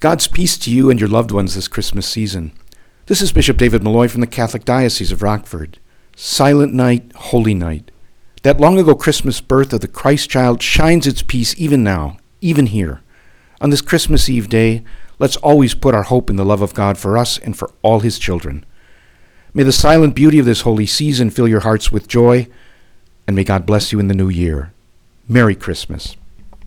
God's peace to you and your loved ones this Christmas season. This is Bishop David Malloy from the Catholic Diocese of Rockford. Silent night, holy night. That long ago Christmas birth of the Christ child shines its peace even now, even here. On this Christmas Eve day, let's always put our hope in the love of God for us and for all his children. May the silent beauty of this holy season fill your hearts with joy, and may God bless you in the new year. Merry Christmas.